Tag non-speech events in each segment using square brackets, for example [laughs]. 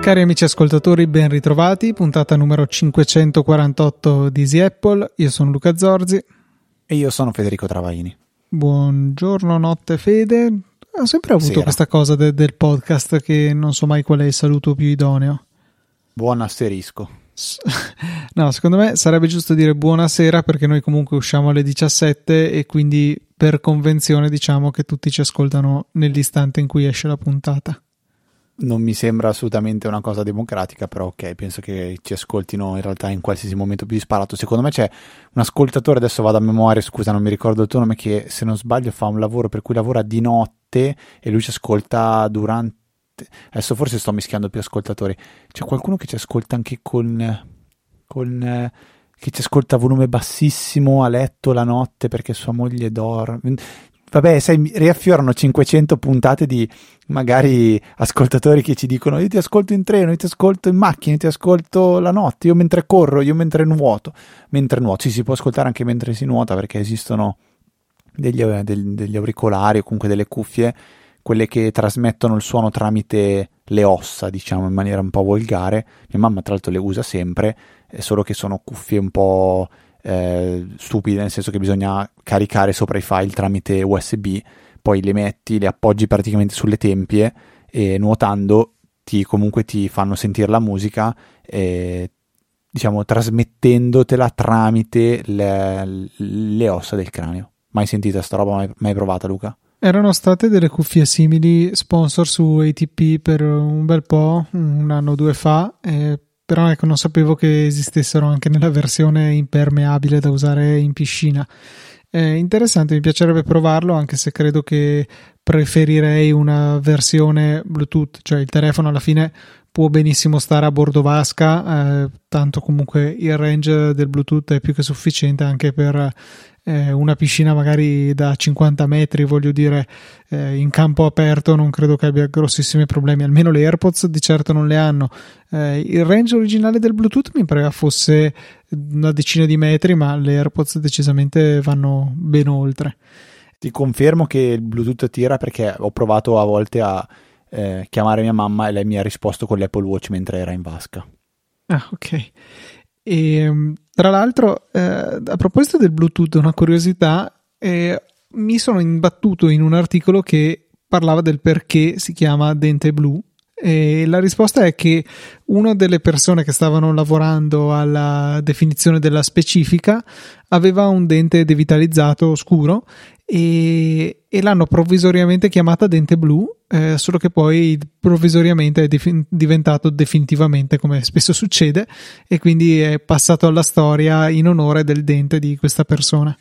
Cari amici ascoltatori, ben ritrovati, puntata numero 548 di Easy Apple. Io sono Luca Zorzi. E io sono Federico Travaini. Buongiorno, notte Fede. Ho sempre avuto Sera. questa cosa de- del podcast che non so mai qual è il saluto più idoneo. Buon asterisco. [laughs] No, secondo me sarebbe giusto dire buonasera perché noi comunque usciamo alle 17 e quindi per convenzione diciamo che tutti ci ascoltano nell'istante in cui esce la puntata. Non mi sembra assolutamente una cosa democratica, però ok, penso che ci ascoltino in realtà in qualsiasi momento più disparato. Secondo me c'è un ascoltatore, adesso vado a memoria, scusa, non mi ricordo il tuo nome, che se non sbaglio fa un lavoro per cui lavora di notte e lui ci ascolta durante... Adesso forse sto mischiando più ascoltatori. C'è qualcuno che ci ascolta anche con... con che ci ascolta a volume bassissimo a letto la notte perché sua moglie dorme. Vabbè, sai, riaffiorano 500 puntate di magari ascoltatori che ci dicono io ti ascolto in treno, io ti ascolto in macchina, io ti ascolto la notte, io mentre corro, io mentre nuoto. Mentre nuoto, sì, si può ascoltare anche mentre si nuota perché esistono degli, del- degli auricolari o comunque delle cuffie, quelle che trasmettono il suono tramite le ossa, diciamo in maniera un po' volgare. Mia mamma tra l'altro le usa sempre, è solo che sono cuffie un po' eh, stupide, nel senso che bisogna caricare sopra i file tramite USB, poi le metti, le appoggi praticamente sulle tempie e nuotando ti, comunque ti fanno sentire la musica, eh, diciamo trasmettendotela tramite le, le ossa del cranio. Mai sentita sta roba? Mai, mai provata, Luca? Erano state delle cuffie simili sponsor su ATP per un bel po', un anno o due fa, eh, però ecco non sapevo che esistessero anche nella versione impermeabile da usare in piscina. È interessante, mi piacerebbe provarlo anche se credo che preferirei una versione Bluetooth, cioè il telefono alla fine può benissimo stare a bordo vasca, eh, tanto comunque il range del Bluetooth è più che sufficiente anche per eh, una piscina magari da 50 metri, voglio dire, eh, in campo aperto non credo che abbia grossissimi problemi, almeno le AirPods di certo non le hanno. Eh, il range originale del Bluetooth mi pareva fosse una decina di metri, ma le AirPods decisamente vanno ben oltre. Ti confermo che il Bluetooth tira perché ho provato a volte a eh, chiamare mia mamma e lei mi ha risposto con l'Apple Watch mentre era in vasca. Ah, ok. E mm, tra l'altro, eh, a proposito del Bluetooth, una curiosità, eh, mi sono imbattuto in un articolo che parlava del perché si chiama dente blu. E la risposta è che una delle persone che stavano lavorando alla definizione della specifica aveva un dente devitalizzato scuro e, e l'hanno provvisoriamente chiamata dente blu, eh, solo che poi provvisoriamente è defi- diventato definitivamente come spesso succede e quindi è passato alla storia in onore del dente di questa persona.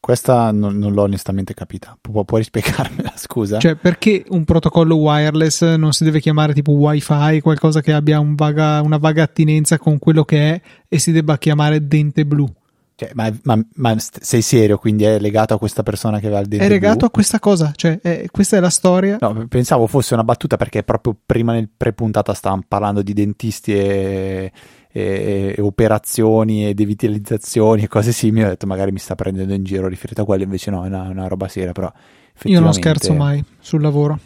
Questa non, non l'ho onestamente capita. Pu- puoi rispiegarmela, [laughs] scusa? Cioè, perché un protocollo wireless non si deve chiamare tipo wifi, qualcosa che abbia un vaga- una vaga attinenza con quello che è e si debba chiamare dente blu? Cioè, ma, ma- ma sei serio? Quindi è legato a questa persona che aveva il dente È legato blu? a questa cosa, cioè, è- questa è la storia. No, pensavo fosse una battuta perché proprio prima nel pre-puntata stavamo parlando di dentisti e, e- e operazioni e devitalizzazioni e cose simili. Ho detto magari mi sta prendendo in giro riferito a quello, invece no, è una, una roba seria, però Io non scherzo mai sul lavoro.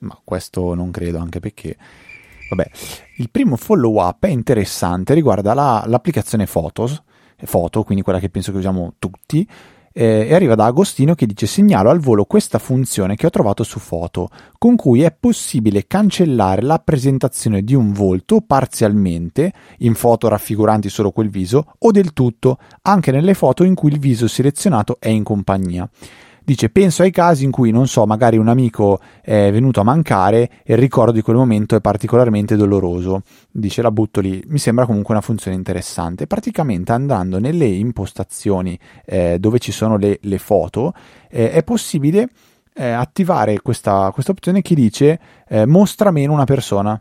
Ma questo non credo, anche perché... Vabbè, il primo follow-up è interessante, riguarda la- l'applicazione Photos, foto, quindi quella che penso che usiamo tutti, eh, e arriva da Agostino che dice segnalo al volo questa funzione che ho trovato su foto, con cui è possibile cancellare la presentazione di un volto parzialmente, in foto raffiguranti solo quel viso, o del tutto, anche nelle foto in cui il viso selezionato è in compagnia. Dice, penso ai casi in cui, non so, magari un amico è venuto a mancare e il ricordo di quel momento è particolarmente doloroso. Dice, la butto lì. Mi sembra comunque una funzione interessante. Praticamente andando nelle impostazioni eh, dove ci sono le, le foto, eh, è possibile eh, attivare questa, questa opzione che dice eh, mostra meno una persona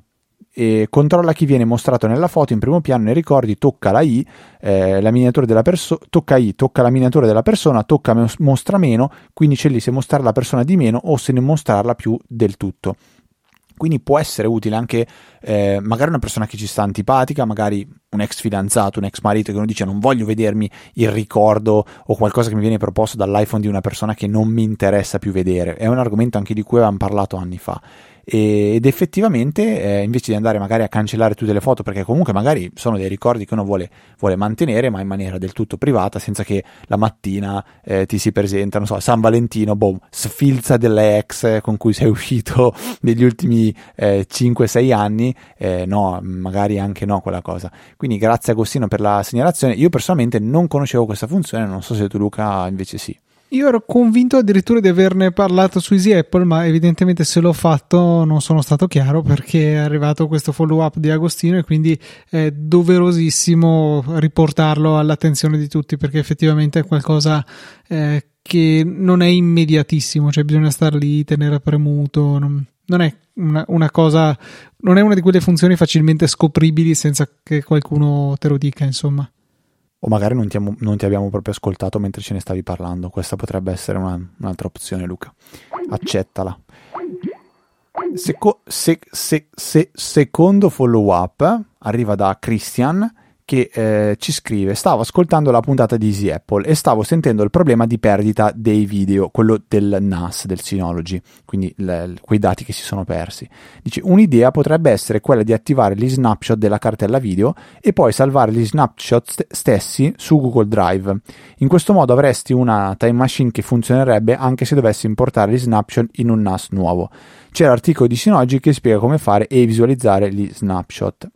e controlla chi viene mostrato nella foto in primo piano nei ricordi, tocca la I, eh, la miniatura della persona, tocca I, tocca la miniatura della persona, tocca mos- mostra meno, quindi c'è lì se mostrare la persona di meno o se ne mostrarla più del tutto. Quindi può essere utile anche eh, magari una persona che ci sta antipatica, magari un ex fidanzato, un ex marito che uno dice non voglio vedermi il ricordo o qualcosa che mi viene proposto dall'iPhone di una persona che non mi interessa più vedere. È un argomento anche di cui avevamo parlato anni fa ed effettivamente eh, invece di andare magari a cancellare tutte le foto perché comunque magari sono dei ricordi che uno vuole, vuole mantenere ma in maniera del tutto privata senza che la mattina eh, ti si presenta, non so, San Valentino, boh, sfilza delle ex con cui sei [laughs] uscito negli ultimi eh, 5-6 anni, eh, no, magari anche no quella cosa. Quindi grazie Agostino per la segnalazione, io personalmente non conoscevo questa funzione, non so se tu Luca invece sì. Io ero convinto addirittura di averne parlato su Easy Apple, ma evidentemente se l'ho fatto non sono stato chiaro perché è arrivato questo follow up di Agostino e quindi è doverosissimo riportarlo all'attenzione di tutti perché effettivamente è qualcosa eh, che non è immediatissimo, cioè bisogna stare lì, tenere premuto, non, non è una, una, cosa, non è una di quelle funzioni facilmente scopribili senza che qualcuno te lo dica, insomma o magari non ti, non ti, abbiamo proprio ascoltato mentre ce ne stavi parlando. Questa potrebbe essere una, un'altra opzione, Luca. Accettala. Seco- se, se, se, secondo follow up arriva da Christian che eh, ci scrive: Stavo ascoltando la puntata di Easy Apple e stavo sentendo il problema di perdita dei video, quello del NAS, del Synology, quindi le, quei dati che si sono persi. Dice: Un'idea potrebbe essere quella di attivare gli snapshot della cartella video e poi salvare gli snapshot st- stessi su Google Drive. In questo modo avresti una time machine che funzionerebbe anche se dovessi importare gli snapshot in un NAS nuovo. C'è l'articolo di Synology che spiega come fare e visualizzare gli snapshot.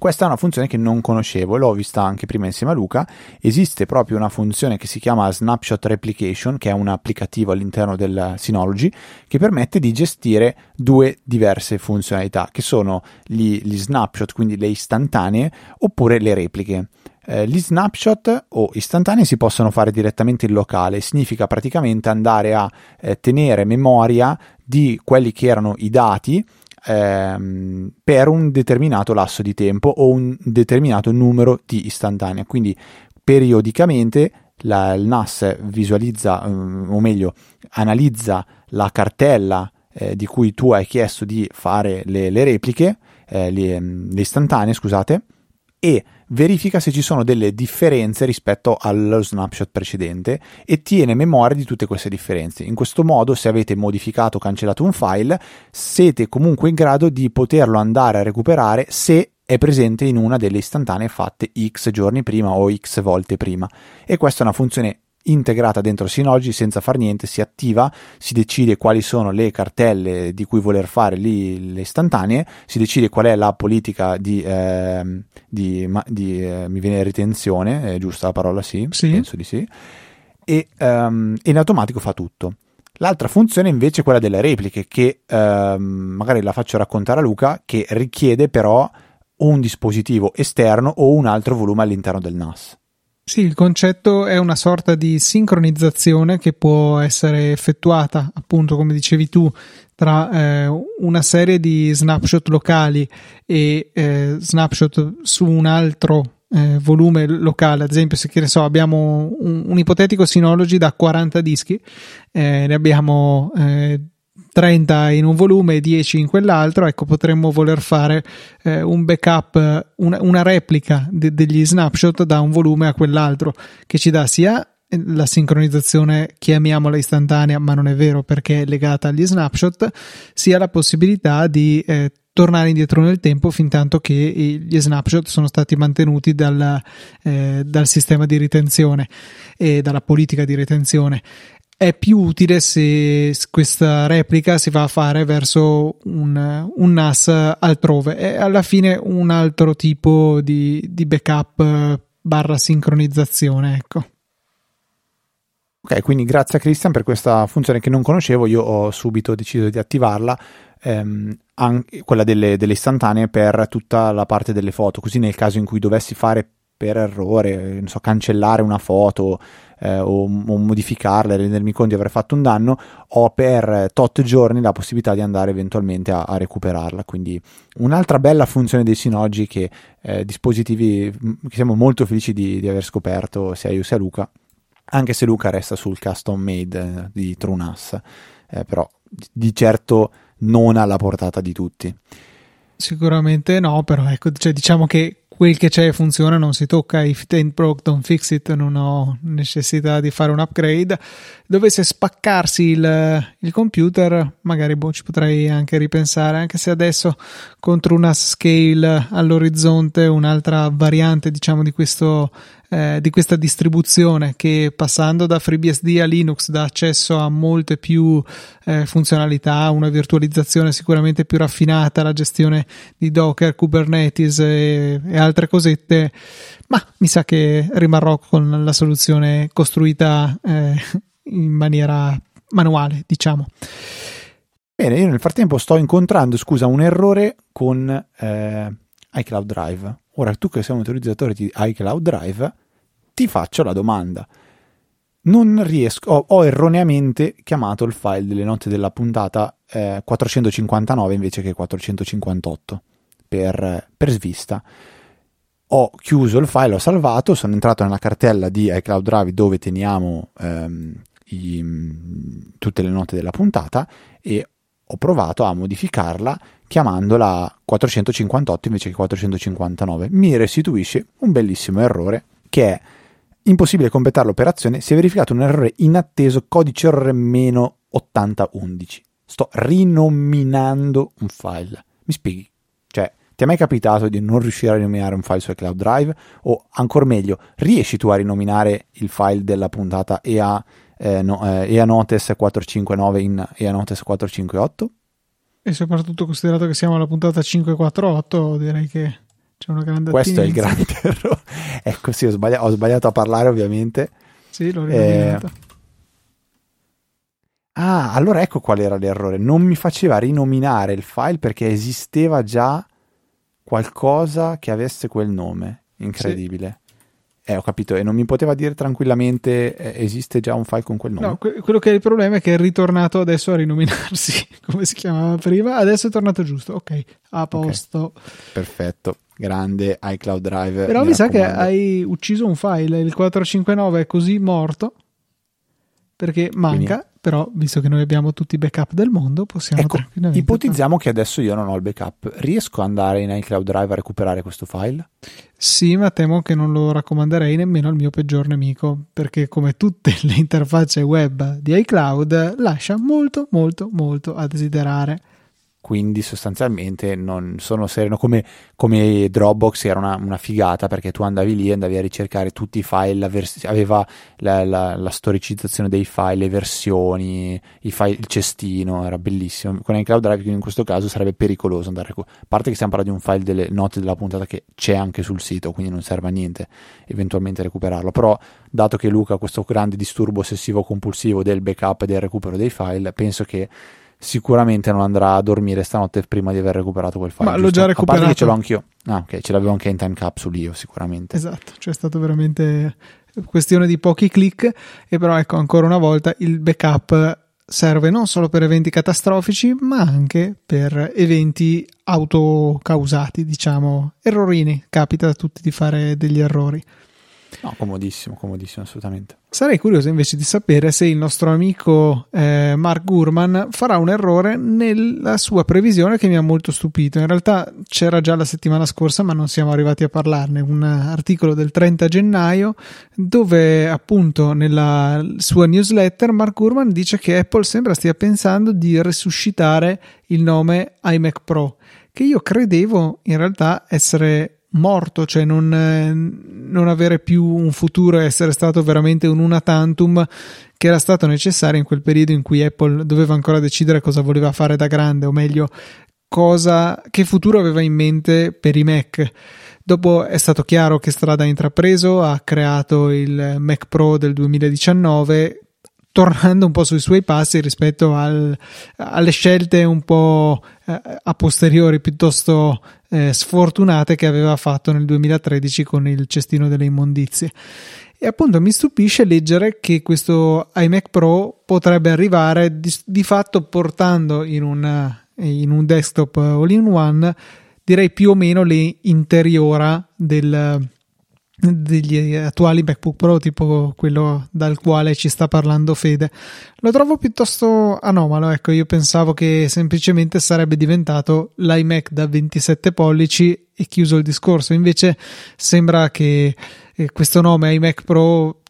Questa è una funzione che non conoscevo, l'ho vista anche prima insieme a Luca. Esiste proprio una funzione che si chiama Snapshot Replication, che è un applicativo all'interno del Synology, che permette di gestire due diverse funzionalità, che sono gli, gli snapshot, quindi le istantanee, oppure le repliche. Eh, gli snapshot o istantanei si possono fare direttamente in locale, significa praticamente andare a eh, tenere memoria di quelli che erano i dati ehm, per un determinato lasso di tempo o un determinato numero di istantanee. Quindi periodicamente la, il NAS visualizza, um, o meglio, analizza la cartella eh, di cui tu hai chiesto di fare le, le repliche, eh, le, le istantanee, scusate, e verifica se ci sono delle differenze rispetto allo snapshot precedente e tiene memoria di tutte queste differenze. In questo modo, se avete modificato o cancellato un file, siete comunque in grado di poterlo andare a recuperare se è presente in una delle istantanee fatte x giorni prima o x volte prima. E questa è una funzione integrata dentro Synology senza far niente, si attiva, si decide quali sono le cartelle di cui voler fare lì le istantanee, si decide qual è la politica di, eh, di, di eh, mi viene ritenzione, è giusta la parola sì, sì. penso di sì, e um, in automatico fa tutto. L'altra funzione invece è quella delle repliche che um, magari la faccio raccontare a Luca che richiede però un dispositivo esterno o un altro volume all'interno del NAS. Sì, il concetto è una sorta di sincronizzazione che può essere effettuata, appunto, come dicevi tu, tra eh, una serie di snapshot locali e eh, snapshot su un altro eh, volume locale. Ad esempio, se che ne so, abbiamo un, un ipotetico Synology da 40 dischi, eh, ne abbiamo eh, 30 in un volume e 10 in quell'altro, ecco potremmo voler fare eh, un backup, una, una replica de- degli snapshot da un volume a quell'altro che ci dà sia la sincronizzazione, chiamiamola istantanea, ma non è vero perché è legata agli snapshot, sia la possibilità di eh, tornare indietro nel tempo fin tanto che gli snapshot sono stati mantenuti dal, eh, dal sistema di ritenzione e dalla politica di ritenzione è più utile se questa replica si va a fare verso un, un NAS altrove. È alla fine un altro tipo di, di backup barra sincronizzazione, ecco. Ok, quindi grazie a Christian per questa funzione che non conoscevo, io ho subito deciso di attivarla, ehm, anche quella delle, delle istantanee per tutta la parte delle foto, così nel caso in cui dovessi fare per errore, so, cancellare una foto eh, o, o, modificarla, rendermi conto di aver fatto un danno, ho per tot giorni la possibilità di andare eventualmente a, a recuperarla. Quindi un'altra bella funzione dei Synology che eh, dispositivi che siamo molto felici di, di, aver scoperto sia io sia Luca, anche se Luca resta sul custom made eh, di TrueNAS, eh, però di certo non alla portata di tutti. Sicuramente no, però ecco, cioè, diciamo che quel che c'è funziona, non si tocca. If it ain't broke, don't fix it. Non ho necessità di fare un upgrade. Dovesse spaccarsi il, il computer, magari boh, ci potrei anche ripensare. Anche se adesso contro una scale all'orizzonte, un'altra variante, diciamo, di questo eh, di questa distribuzione che passando da FreeBSD a Linux dà accesso a molte più eh, funzionalità, una virtualizzazione sicuramente più raffinata, la gestione di Docker, Kubernetes e, e altre cosette, ma mi sa che rimarrò con la soluzione costruita eh, in maniera manuale, diciamo. Bene, io nel frattempo sto incontrando, scusa, un errore con eh, iCloud Drive. Ora, tu che sei un utilizzatore di iCloud Drive, ti faccio la domanda. Non riesco, ho, erroneamente chiamato il file delle note della puntata eh, 459 invece che 458 per, per svista. Ho chiuso il file, ho salvato, sono entrato nella cartella di iCloud Drive dove teniamo ehm, i, tutte le note della puntata e ho provato a modificarla chiamandola 458 invece che 459. Mi restituisce un bellissimo errore che è impossibile completare l'operazione, si è verificato un errore inatteso codice errore meno 8011. Sto rinominando un file. Mi spieghi? Cioè, ti è mai capitato di non riuscire a rinominare un file su iCloud Drive? O ancora meglio, riesci tu a rinominare il file della puntata EA, eh, no, eh, EA Notes 459 in EA Notes 458? E soprattutto considerato che siamo alla puntata 548, direi che c'è una grande Questo attinenza. è il grande [laughs] errore. ecco, sì, ho sbagliato, ho sbagliato, a parlare, ovviamente. Sì, l'ho ricordato. Eh... Ah, allora ecco qual era l'errore. Non mi faceva rinominare il file perché esisteva già qualcosa che avesse quel nome. Incredibile. Sì. Eh, ho capito, e non mi poteva dire tranquillamente eh, esiste già un file con quel nome? No, que- quello che è il problema è che è ritornato adesso a rinominarsi [laughs] come si chiamava prima, adesso è tornato giusto. Ok, a posto. Okay. Perfetto, grande iCloud Drive. Però mi, mi sa che hai ucciso un file, il 459 è così morto perché manca, però visto che noi abbiamo tutti i backup del mondo, possiamo ecco, ipotizziamo che adesso io non ho il backup, riesco ad andare in iCloud Drive a recuperare questo file? Sì, ma temo che non lo raccomanderei nemmeno al mio peggior nemico, perché come tutte le [laughs] interfacce web di iCloud lascia molto molto molto a desiderare quindi sostanzialmente non sono sereno come, come Dropbox era una, una, figata perché tu andavi lì e andavi a ricercare tutti i file vers- aveva la, la, la, storicizzazione dei file le versioni file, il cestino era bellissimo. Con iCloud Drive in questo caso sarebbe pericoloso andare a parte che stiamo parlando di un file delle note della puntata che c'è anche sul sito quindi non serve a niente eventualmente recuperarlo. Però dato che Luca ha questo grande disturbo ossessivo compulsivo del backup e del recupero dei file penso che sicuramente non andrà a dormire stanotte prima di aver recuperato quel file. Ma giusto? l'ho già recuperato. A parte che ce l'ho anch'io. Ah, ok, ce l'avevo anche in time capsule io, sicuramente. Esatto, cioè è stato veramente questione di pochi click e però ecco ancora una volta il backup serve non solo per eventi catastrofici, ma anche per eventi autocausati, diciamo, errorini. Capita a tutti di fare degli errori. No, comodissimo, comodissimo, assolutamente. Sarei curioso invece di sapere se il nostro amico eh, Mark Gurman farà un errore nella sua previsione che mi ha molto stupito. In realtà c'era già la settimana scorsa, ma non siamo arrivati a parlarne. Un articolo del 30 gennaio dove appunto nella sua newsletter Mark Gurman dice che Apple sembra stia pensando di resuscitare il nome iMac Pro, che io credevo in realtà essere morto, cioè non, non, avere più un futuro e essere stato veramente un una tantum che era stato necessario in quel periodo in cui Apple doveva ancora decidere cosa voleva fare da grande, o meglio, cosa, che futuro aveva in mente per i Mac. Dopo è stato chiaro che strada ha intrapreso, ha creato il Mac Pro del 2019 tornando un po' sui suoi passi rispetto al, alle scelte un po' eh, a posteriori piuttosto eh, sfortunate che aveva fatto nel 2013 con il cestino delle immondizie. E appunto mi stupisce leggere che questo iMac Pro potrebbe arrivare di, di fatto portando in, una, in un desktop all-in-one direi più o meno le interiora del, degli attuali MacBook Pro, tipo quello dal quale ci sta parlando Fede. Lo trovo piuttosto anomalo. Ecco, io pensavo che semplicemente sarebbe diventato l'iMac da 27 pollici e chiuso il discorso. Invece sembra che eh, questo nome iMac Pro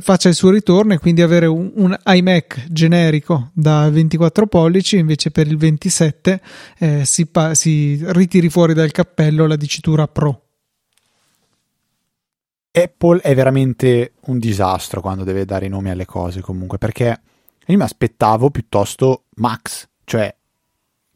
faccia il suo ritorno e quindi avere un, un, iMac generico da 24 pollici invece per il 27 eh, si, pa- si ritiri fuori dal cappello la dicitura Pro. Apple è veramente un disastro quando deve dare i nomi alle cose comunque, perché io mi aspettavo piuttosto Max, cioè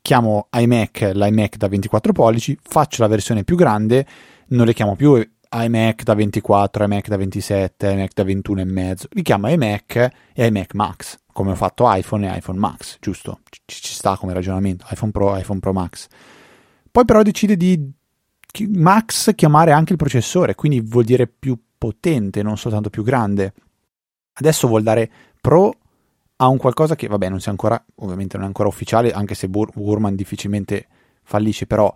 chiamo iMac l'iMac da 24 pollici, faccio la versione più grande, non le chiamo più iMac da 24, iMac da 27, iMac da 21 e mezzo, li chiamo iMac e iMac Max, come ho fatto iPhone e iPhone Max, giusto? Ci, ci sta come ragionamento, iPhone Pro, iPhone Pro Max. Poi però decide di Max chiamare anche il processore, quindi vuol dire più potente, non soltanto più grande. Adesso vuol dare Pro a un qualcosa che, vabbè, non sia ancora, ovviamente non è ancora ufficiale, anche se Bur- Burman difficilmente fallisce, però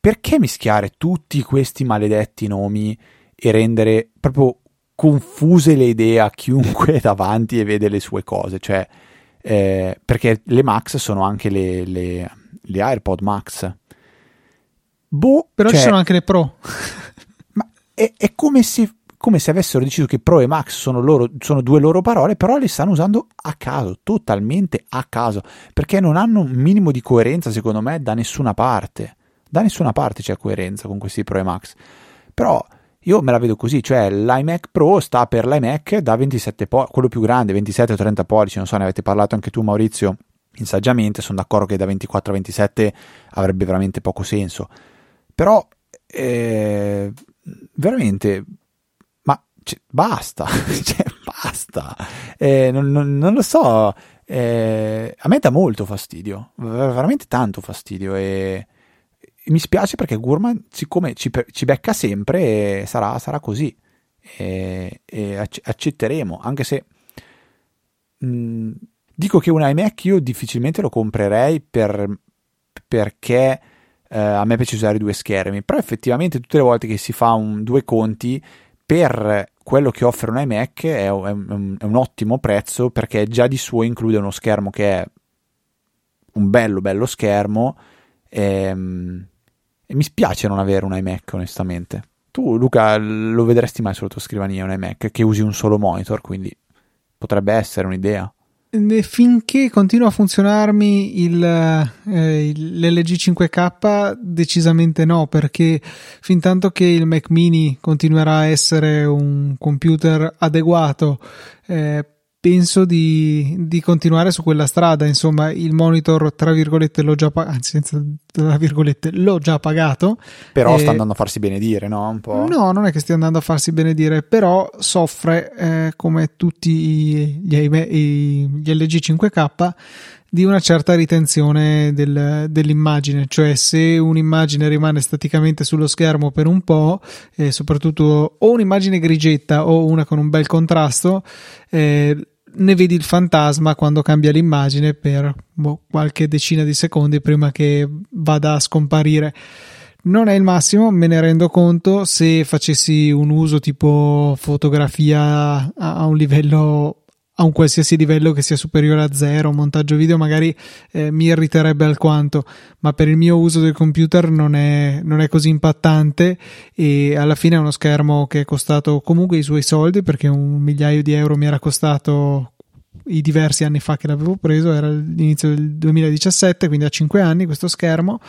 perché mischiare tutti questi maledetti nomi e rendere proprio confuse le idee a chiunque è [laughs] davanti e vede le sue cose? Cioè, eh, perché le Max sono anche le, le, le AirPod Max Boh, Però cioè, ci sono anche le Pro. [laughs] ma è, è come, se, come, se, avessero deciso che Pro e Max sono, loro, sono due loro parole, però le stanno usando a caso, totalmente a caso, perché non hanno un minimo di coerenza, secondo me, da nessuna parte. Da nessuna parte c'è coerenza con questi Pro e Max. Però io me la vedo così, cioè l'iMac Pro sta per l'iMac da 27 pollici, quello più grande, 27 o 30 pollici, non so, ne avete parlato anche tu Maurizio, insaggiamente, sono d'accordo che da 24 a 27 avrebbe veramente poco senso però, eh, veramente, ma cioè, basta, [laughs] cioè, basta. Eh, non, non, non, lo so, eh, a me dà molto fastidio, veramente tanto fastidio e, e mi spiace perché Gurman, siccome ci, ci becca sempre, sarà, sarà così e, e, accetteremo, anche se... Mh, mm, dico che un iMac io difficilmente lo comprerei per, perché eh, a me piace usare due schermi, però effettivamente tutte le volte che si fa un, due conti per quello che offre un iMac è un, è un ottimo prezzo perché già di suo include uno schermo che è un bello bello schermo ehm, e mi spiace non avere un iMac onestamente. Tu Luca lo vedresti mai sulla tua scrivania un iMac che usi un solo monitor, quindi potrebbe essere un'idea finché continua a funzionarmi il, eh, l'LG 5K decisamente no perché fin tanto che il Mac mini continuerà a essere un computer adeguato eh, penso di, di, continuare su quella strada. Insomma, il monitor, tra virgolette, l'ho già pagato, anzi, tra virgolette, l'ho già pagato. Però e... sta andando a farsi benedire, no? Un po'. No, non è che stia andando a farsi benedire, però soffre, eh, come tutti gli, gli, gli LG 5K, di una certa ritenzione del, dell'immagine, cioè se un'immagine rimane staticamente sullo schermo per un po', eh, soprattutto o un'immagine grigetta o una con un bel contrasto, eh, ne vedi il fantasma quando cambia l'immagine per boh, qualche decina di secondi prima che vada a scomparire. Non è il massimo, me ne rendo conto. Se facessi un uso tipo fotografia a un livello a un qualsiasi livello che sia superiore a zero, montaggio video magari eh, mi irriterebbe alquanto, ma per il mio uso del computer non è, non è, così impattante e alla fine è uno schermo che è costato comunque i suoi soldi perché un migliaio di euro mi era costato i diversi anni fa che l'avevo preso, era l'inizio del 2017, quindi ha 5 anni questo schermo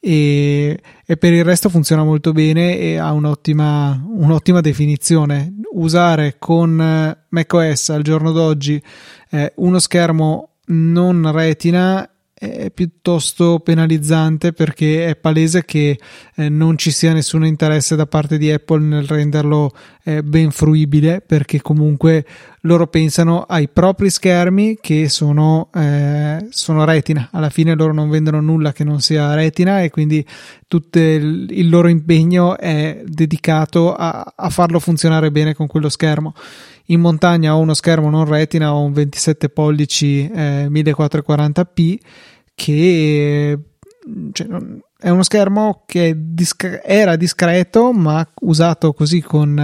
e, e, per il resto funziona molto bene e ha un'ottima, un'ottima definizione. Usare con macOS al giorno d'oggi eh, uno schermo non retina è piuttosto penalizzante perché è palese che eh, non ci sia nessun interesse da parte di Apple nel renderlo eh, ben fruibile perché comunque loro pensano ai propri schermi che sono, eh, sono retina. Alla fine loro non vendono nulla che non sia retina e quindi tutto il, loro impegno è dedicato a, a farlo funzionare bene con quello schermo in montagna ho uno schermo non retina, ho un 27 pollici eh, 1440p che cioè, è uno schermo che disc- era discreto, ma usato così con,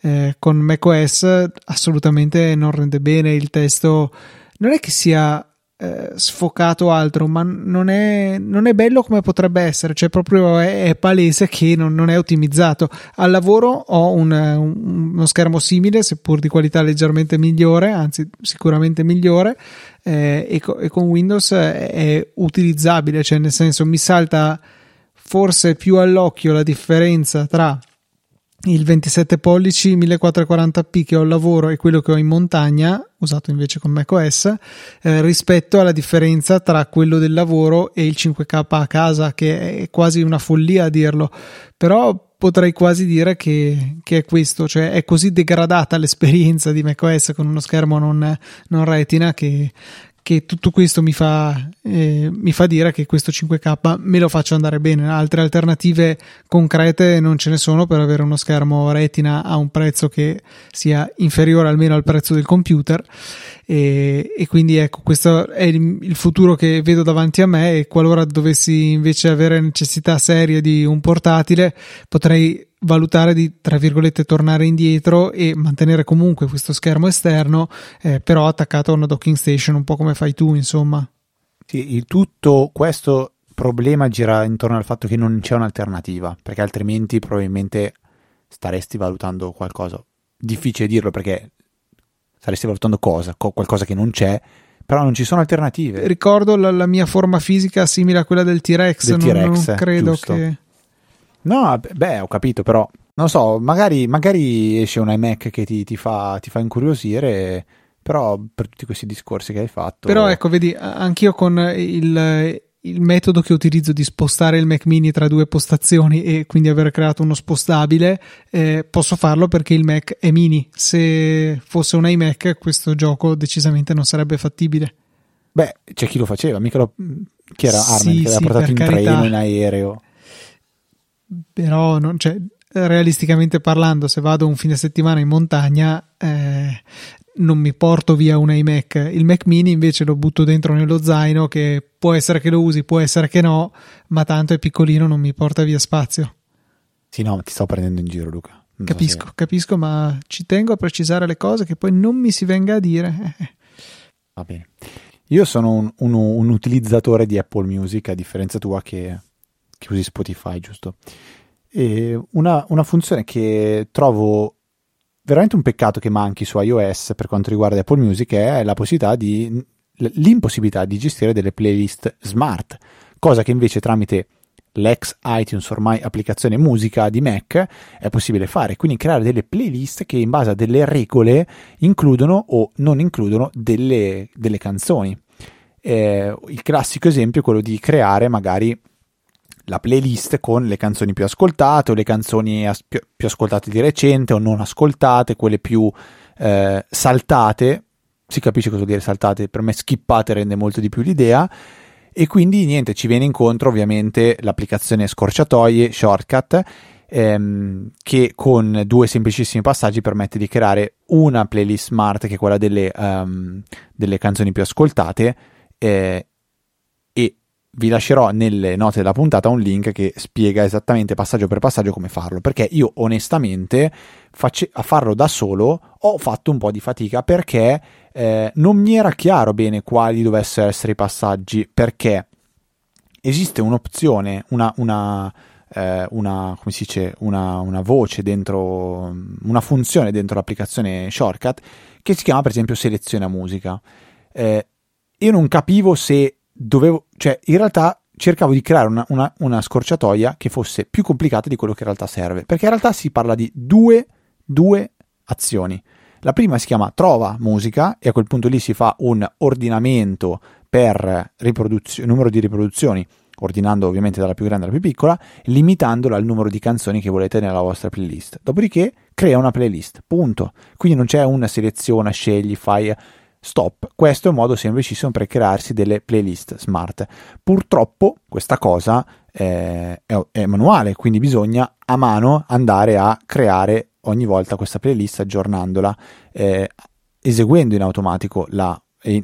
eh, con macOS assolutamente non rende bene il testo. Non è che sia eh, sfocato altro, ma non è, non è, bello come potrebbe essere, cioè proprio è, è palese che non, non, è ottimizzato. Al lavoro ho un, un, uno schermo simile, seppur di qualità leggermente migliore, anzi sicuramente migliore, eh, e, co- e, con Windows è, è utilizzabile, cioè nel senso mi salta forse più all'occhio la differenza tra il 27 pollici 1440p che ho al lavoro e quello che ho in montagna, usato invece con macOS, eh, rispetto alla differenza tra quello del lavoro e il 5K a casa, che è quasi una follia a dirlo, però potrei quasi dire che, che, è questo, cioè è così degradata [laughs] l'esperienza di macOS con uno schermo non, non retina che, che tutto questo mi fa, eh, mi fa dire che questo 5K me lo faccio andare bene. Altre alternative concrete non ce ne sono per avere uno schermo retina a un prezzo che sia inferiore almeno al prezzo del computer. E, e quindi ecco, questo è il, il, futuro che vedo davanti a me. E qualora dovessi invece avere necessità serie di un portatile, potrei valutare di, tra virgolette, tornare indietro e mantenere comunque questo schermo esterno, eh, però attaccato a una docking station, un po' come fai tu, insomma. Sì, il tutto questo problema gira intorno al fatto che non c'è un'alternativa, perché altrimenti probabilmente staresti valutando qualcosa. Difficile dirlo perché staresti valutando cosa, qualcosa che non c'è, però non ci sono alternative. Ricordo la, la mia forma fisica simile a quella del T-Rex, del non, T-Rex non credo giusto. che No, beh, ho capito, però non so, magari, magari esce un iMac che ti, ti, fa, ti fa incuriosire, però per tutti questi discorsi che hai fatto. Però ecco, vedi, anch'io con il, il metodo che utilizzo di spostare il Mac mini tra due postazioni e quindi aver creato uno spostabile, eh, posso farlo perché il Mac è mini. Se fosse un iMac, questo gioco decisamente non sarebbe fattibile. Beh, c'è chi lo faceva, mica lo. Chi era Armin sì, che l'ha sì, portato in carità. treno, in aereo però non, cioè, realisticamente parlando, se vado un fine settimana in montagna, eh, non mi porto via un iMac. Il Mac mini invece lo butto dentro nello zaino che può essere che lo usi, può essere che no, ma tanto è piccolino, non mi porta via spazio. Sì, no, ti sto prendendo in giro, Luca. Non capisco, so se... capisco, ma ci tengo a precisare le cose che poi non mi si venga a dire. Va bene. Io sono un, un, un utilizzatore di Apple Music, a differenza tua che che usi Spotify, giusto? Una, una funzione che trovo veramente un peccato che manchi su iOS per quanto riguarda Apple Music è la possibilità di l'impossibilità di gestire delle playlist smart, cosa che invece tramite l'ex iTunes, ormai applicazione musica di Mac, è possibile fare. Quindi creare delle playlist che in base a delle regole includono o non includono delle, delle canzoni. Eh, il classico esempio è quello di creare magari la playlist con le canzoni più ascoltate o le canzoni as- più, più, ascoltate di recente o non ascoltate, quelle più eh, saltate. Si capisce cosa vuol dire saltate, per me skippate rende molto di più l'idea. E quindi niente, ci viene incontro ovviamente l'applicazione scorciatoie, shortcut, ehm, che con due semplicissimi passaggi permette di creare una playlist smart che è quella delle, um, delle canzoni più ascoltate eh, vi lascerò nelle note della puntata un link che spiega esattamente passaggio per passaggio come farlo, perché io onestamente face- a farlo da solo ho fatto un po' di fatica perché eh, non mi era chiaro bene quali dovessero essere i passaggi, perché esiste un'opzione, una, una, eh, una, dice, una voce dentro, una funzione dentro l'applicazione Shortcut che si chiama per esempio seleziona musica. Eh, io non capivo se dovevo, cioè in realtà cercavo di creare una, una, una, scorciatoia che fosse più complicata di quello che in realtà serve, perché in realtà si parla di due, due azioni. La prima si chiama trova musica e a quel punto lì si fa un ordinamento per riproduzio- numero di riproduzioni, ordinando ovviamente dalla più grande alla più piccola, limitandola al numero di canzoni che volete nella vostra playlist. Dopodiché crea una playlist, punto. Quindi non c'è una selezione, scegli, fai stop. Questo è un modo semplicissimo per crearsi delle playlist smart. Purtroppo questa cosa è, è, è manuale, quindi bisogna a mano andare a creare ogni volta questa playlist aggiornandola, eh, eseguendo in automatico la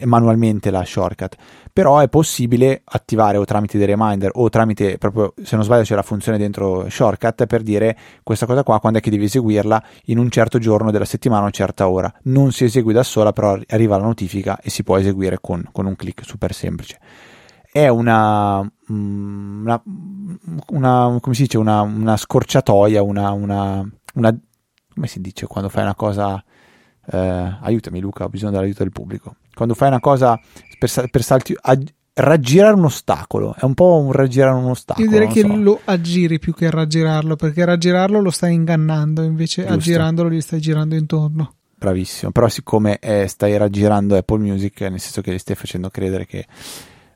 manualmente la shortcut. Però è possibile attivare o tramite dei reminder o tramite proprio se non sbaglio c'è la funzione dentro shortcut per dire questa cosa qua quando è che devi eseguirla in un certo giorno della settimana a una certa ora. Non si esegue da sola però arriva la notifica e si può eseguire con, con un clic super semplice. È una, mm, una, una come si dice una, una scorciatoia una, una, come si dice quando fai una cosa eh, aiutami Luca, ho bisogno dell'aiuto del pubblico. Quando fai una cosa per, per salti, ag, raggirare un ostacolo, è un po' un raggirare un ostacolo. Io direi che so. lo aggiri più che raggirarlo, perché raggirarlo lo stai ingannando, invece Giusto. aggirandolo gli stai girando intorno. Bravissimo, però siccome eh, stai raggirando Apple Music, nel senso che gli stai facendo credere che...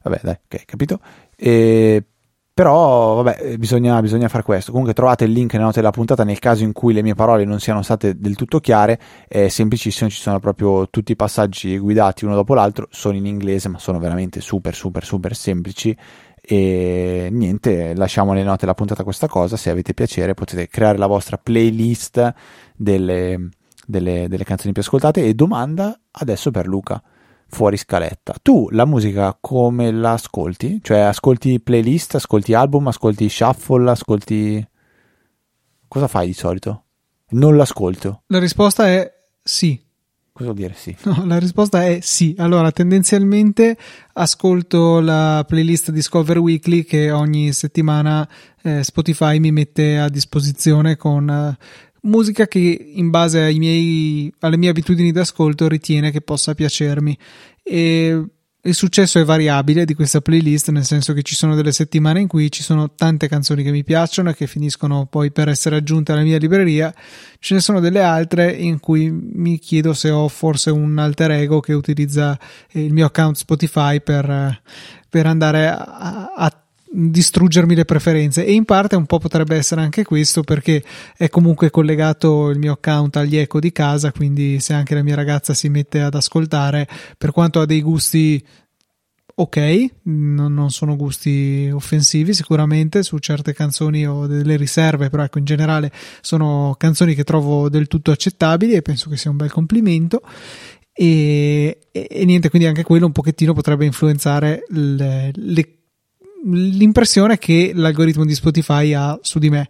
Vabbè, dai, ok, capito? E però, vabbè, bisogna, bisogna fare questo. Comunque trovate il link nelle note della puntata nel caso in cui le mie parole non siano state del tutto chiare. È semplicissimo, ci sono proprio tutti i passaggi guidati uno dopo l'altro. Sono in inglese, ma sono veramente super, super, super semplici. E niente, lasciamo nelle note della puntata questa cosa. Se avete piacere, potete creare la vostra playlist delle, delle, delle canzoni più ascoltate. E domanda adesso per Luca fuori scaletta. Tu la musica come la ascolti? Cioè ascolti playlist, ascolti album, ascolti shuffle, ascolti... Cosa fai di solito? Non l'ascolto. La risposta è sì. Cosa vuol dire sì? No, la risposta è sì. Allora, tendenzialmente ascolto la playlist Discover Weekly che ogni settimana eh, Spotify mi mette a disposizione con eh, musica che in base miei, alle mie abitudini d'ascolto ritiene che possa piacermi. E il successo è variabile di questa playlist, nel senso che ci sono delle settimane in cui ci sono tante canzoni che mi piacciono e che finiscono poi per essere aggiunte alla mia libreria, ce ne sono delle altre in cui mi chiedo se ho forse un alter ego che utilizza il mio account Spotify per, per andare a, a distruggermi le preferenze. E in parte un po' potrebbe essere anche questo perché è comunque collegato il mio account agli eco di casa quindi se anche la mia ragazza si mette ad ascoltare per quanto ha dei gusti ok non, sono gusti offensivi sicuramente su certe canzoni ho delle riserve però ecco in generale sono canzoni che trovo del tutto accettabili e penso che sia un bel complimento. E, e, e niente quindi anche quello un pochettino potrebbe influenzare le, le l'impressione che l'algoritmo di Spotify ha su di me.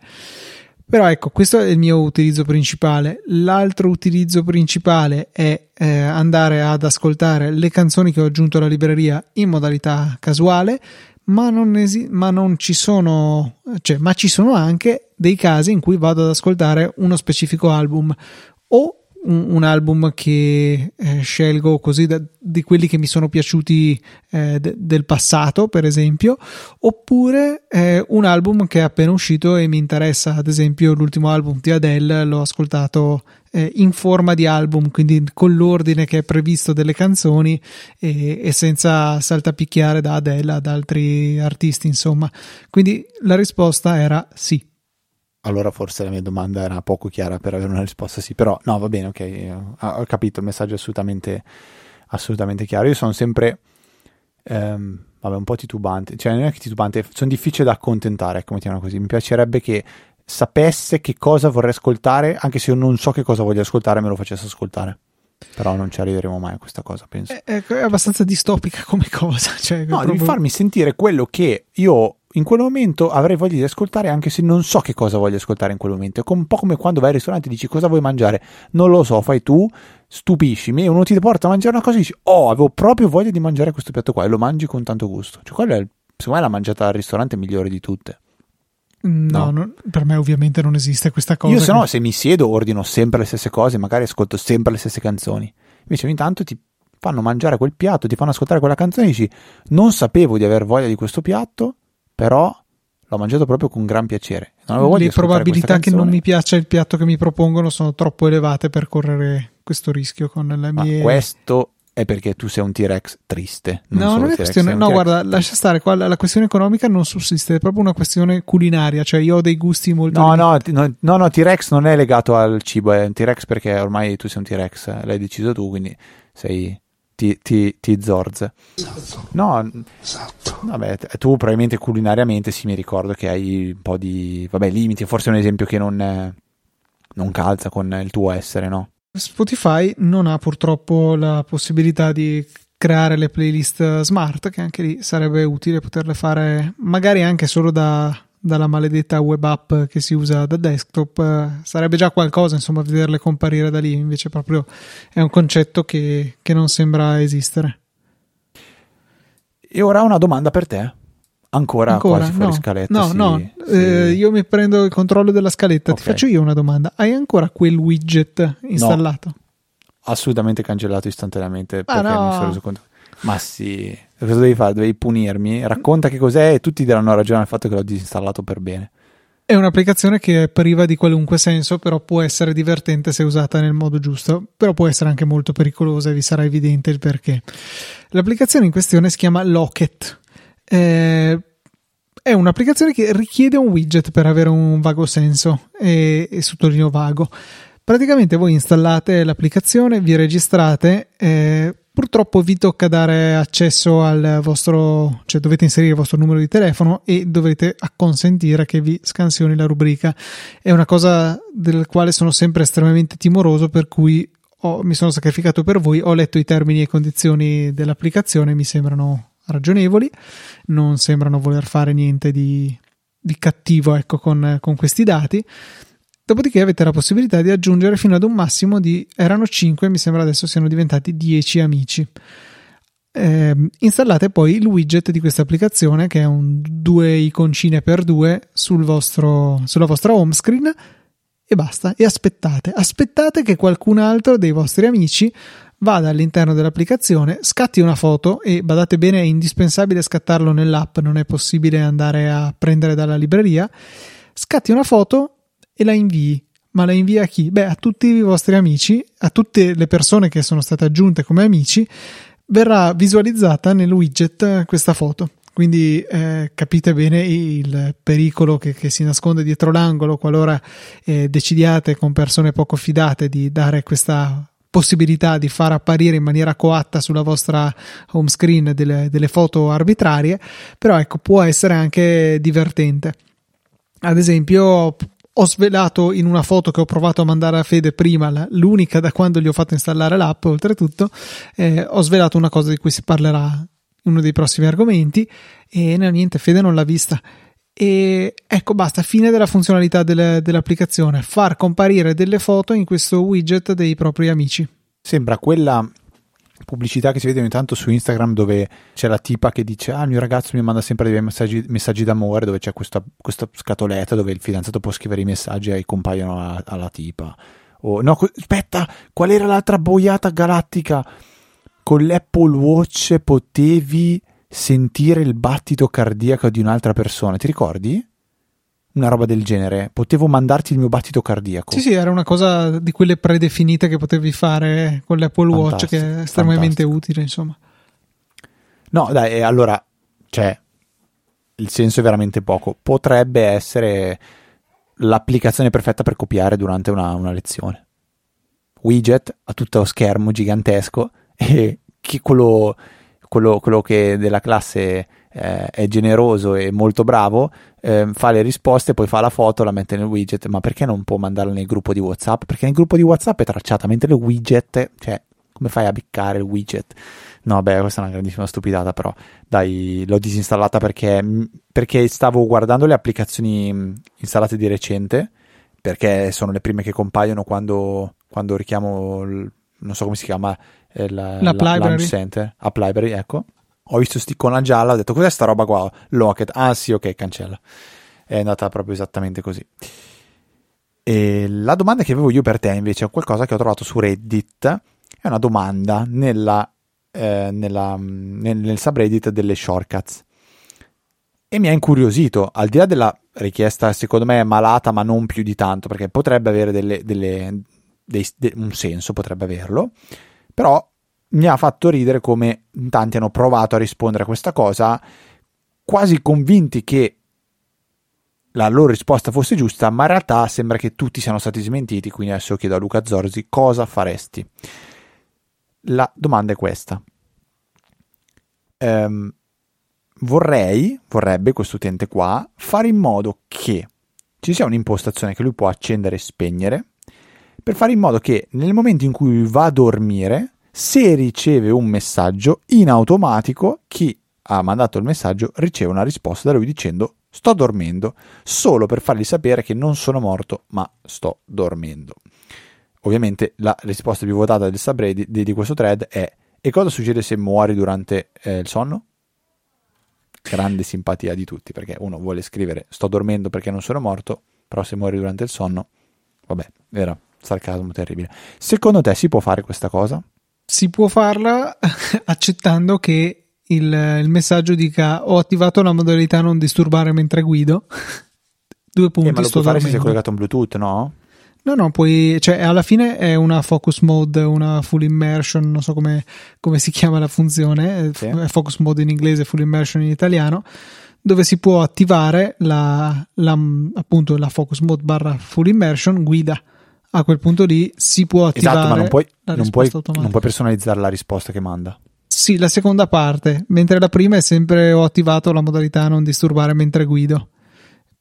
Però ecco, questo è il mio utilizzo principale. L'altro utilizzo principale è eh, andare ad ascoltare le canzoni che ho aggiunto alla libreria in modalità casuale, ma non, esi- ma non ci sono, cioè, ma ci sono anche dei casi in cui vado ad ascoltare uno specifico album o un, un album che eh, scelgo così da, di quelli che mi sono piaciuti eh, de, del passato, per esempio, oppure eh, un album che è appena uscito e mi interessa, ad esempio l'ultimo album di Adele l'ho ascoltato eh, in forma di album, quindi con l'ordine che è previsto delle canzoni e, e senza saltapicchiare da Adele ad altri artisti, insomma. Quindi la risposta era sì allora forse la mia domanda era poco chiara per avere una risposta sì, però no, va bene, ok, ho capito, il messaggio è assolutamente, assolutamente chiaro. Io sono sempre, ehm, vabbè, un po' titubante, cioè non è che titubante, sono difficile da accontentare, ecco, mettiamola così. Mi piacerebbe che sapesse che cosa vorrei ascoltare, anche se io non so che cosa voglio ascoltare, me lo facesse ascoltare. Però non ci arriveremo mai a questa cosa, penso. È, è abbastanza distopica come cosa. [laughs] Cioè, no, proprio... devi farmi sentire quello che io in quel momento avrei voglia di ascoltare anche se non so che cosa voglio ascoltare in quel momento. È un po' come quando vai al ristorante e dici cosa vuoi mangiare. Non lo so, fai tu, stupisci me, uno ti porta a mangiare una cosa e dici oh, avevo proprio voglia di mangiare questo piatto qua e lo mangi con tanto gusto. Cioè, quella è, secondo me, la mangiata al ristorante migliore di tutte. No, no. Non, per me ovviamente non esiste questa cosa. Io se che... no, se mi siedo ordino sempre le stesse cose, magari ascolto sempre le stesse canzoni. Invece ogni tanto ti fanno mangiare quel piatto, ti fanno ascoltare quella canzone e dici non sapevo di aver voglia di questo piatto, però l'ho mangiato proprio con gran piacere. Le probabilità che non mi piaccia il piatto che mi propongono sono troppo elevate per correre questo rischio con le mie... Ma questo è perché tu sei un T-Rex triste. Non no, non è questione. No, guarda, lascia stare. Qua la, la, questione economica non sussiste, è proprio una questione culinaria. Cioè, io ho dei gusti molto. No, no, no, no, no, T-Rex non è legato al cibo. È un T-Rex perché ormai tu sei un T-Rex. L'hai deciso tu, quindi sei T-Zorz. Esatto. No, esatto. Vabbè, tu probabilmente culinariamente sì, mi ricordo che hai un po' di. Vabbè, limiti. Forse è un esempio che non, non calza con il tuo essere, no? Spotify non ha purtroppo la possibilità di creare le playlist smart, che anche lì sarebbe utile poterle fare magari anche solo da, dalla maledetta web app che si usa da desktop. Sarebbe già qualcosa, insomma, vederle comparire da lì, invece proprio è un concetto che, che non sembra esistere. E ora una domanda per te. Ancora, Ancora quasi fuori no, scaletta. No, sì, no, sì. Eh, io mi prendo il controllo della scaletta. Okay. Ti faccio io una domanda. Hai ancora quel widget installato? No, assolutamente cancellato istantaneamente ah, perché no. mi sono reso conto. Ma sì, cosa devi fare? Devi punirmi? Racconta che cos'è e tutti daranno ragione al fatto che l'ho disinstallato per bene. È un'applicazione che è priva di qualunque senso, però può essere divertente se usata nel modo giusto, però può essere anche molto pericolosa e vi sarà evidente il perché. L'applicazione in questione si chiama Locket. Eh, è un'applicazione che richiede un widget per avere un vago senso e, e sottolineo vago. Praticamente voi installate l'applicazione, vi registrate, eh, purtroppo vi tocca dare accesso al vostro, cioè dovete inserire il vostro numero di telefono e dovete acconsentire che vi scansioni la rubrica. È una cosa del quale sono sempre estremamente timoroso, per cui ho, mi sono sacrificato per voi, ho letto i termini e condizioni dell'applicazione, mi sembrano ragionevoli, non sembrano voler fare niente di, di cattivo ecco, con, con questi dati. Dopodiché avete la possibilità di aggiungere fino ad un massimo di erano 5, mi sembra adesso siano diventati 10 amici. Eh, installate poi il widget di questa applicazione che è un due iconcine per due sul vostro, sulla vostra home screen e basta. E aspettate, aspettate che qualcun altro dei vostri amici vada all'interno dell'applicazione, scatti una foto e badate bene, è indispensabile scattarlo nell'app, non è possibile andare a prendere dalla libreria. Scatti una foto e la invii. Ma la invia a chi? Beh, a tutti i vostri amici, a tutte le persone che sono state aggiunte come amici, verrà visualizzata nel widget questa foto. Quindi eh, capite bene il pericolo che, che, si nasconde dietro l'angolo qualora eh, decidiate con persone poco fidate di dare questa possibilità di far apparire in maniera coatta sulla vostra home screen delle, delle foto arbitrarie, però ecco, può essere anche divertente. Ad esempio, ho svelato in una foto che ho provato a mandare a Fede prima, l'unica da quando gli ho fatto installare l'app, oltretutto, eh, ho svelato una cosa di cui si parlerà in uno dei prossimi argomenti e no, niente, Fede non l'ha vista e ecco, basta, fine della funzionalità delle, dell'applicazione, far comparire delle foto in questo widget dei propri amici. Sembra quella pubblicità che si vede ogni tanto su Instagram dove c'è la tipa che dice ah il mio ragazzo mi manda sempre dei messaggi, messaggi d'amore dove c'è questa, questa, scatoletta dove il fidanzato può scrivere i messaggi e compaiono alla, alla tipa o no aspetta qual era l'altra boiata galattica con l'Apple Watch potevi sentire il battito cardiaco di un'altra persona. Ti ricordi? Una roba del genere. Potevo mandarti il mio battito cardiaco. Sì, sì, era una cosa di quelle predefinite che potevi fare con l'Apple Watch, che è estremamente fantastico. utile, insomma. No, dai, allora, cioè, il senso è veramente poco. Potrebbe essere l'applicazione perfetta per copiare durante una, una lezione. Widget a tutto schermo gigantesco [laughs] e chi quello quello, quello che della classe eh, è generoso e molto bravo, eh, fa le risposte, poi fa la foto, la mette nel widget, ma perché non può mandarla nel gruppo di WhatsApp? Perché nel gruppo di WhatsApp è tracciata, mentre il widget, cioè, come fai a biccare il widget? No, beh, questa è una grandissima stupidata, però dai, l'ho disinstallata perché, perché stavo guardando le applicazioni installate di recente, perché sono le prime che compaiono quando, quando richiamo, il, non so come si chiama, eh, la, la, Library. Center, App Library, ecco. Ho visto sticcona gialla, ho detto cos'è sta roba qua? Locket. Ah sì, ok, cancella. È andata proprio esattamente così. E la domanda che avevo io per te invece è qualcosa che ho trovato su Reddit. È una domanda nella, eh, nella, nel, nel subreddit delle shortcuts. E mi ha incuriosito, al di là della richiesta, secondo me malata, ma non più di tanto, perché potrebbe avere delle, delle, dei, de, un senso, potrebbe averlo però mi ha fatto ridere come tanti hanno provato a rispondere a questa cosa, quasi convinti che la loro risposta fosse giusta, ma in realtà sembra che tutti siano stati smentiti, quindi adesso chiedo a Luca Zorzi cosa faresti. La domanda è questa. Ehm, vorrei, vorrebbe questo utente qua, fare in modo che ci sia un'impostazione che lui può accendere e spegnere per fare in modo che nel momento in cui va a dormire Se riceve un messaggio, in automatico chi ha mandato il messaggio riceve una risposta da lui dicendo sto dormendo, solo per fargli sapere che non sono morto, ma sto dormendo. Ovviamente la risposta più votata del subreddit di, questo thread è e cosa succede se muori durante eh, il sonno? Grande simpatia di tutti, perché uno vuole scrivere sto dormendo perché non sono morto, però se muori durante il sonno, vabbè, era sarcasmo terribile. Secondo te si può fare questa cosa? Si può farla [laughs] accettando che il, il, messaggio dica ho attivato la modalità non disturbare mentre guido. [laughs] Due punti. Eh, ma lo puoi fare se sei collegato a un Bluetooth, no? No, no, poi, cioè, alla fine è una focus mode, una full immersion, non so come, come si chiama la funzione, sì. focus mode in inglese, full immersion in italiano, dove si può attivare la, la, appunto la focus mode barra full immersion guida. A quel punto lì si può attivare esatto, ma non puoi, non puoi, non puoi personalizzare la risposta che manda. Sì, la seconda parte, mentre la prima è sempre ho attivato la modalità non disturbare mentre guido.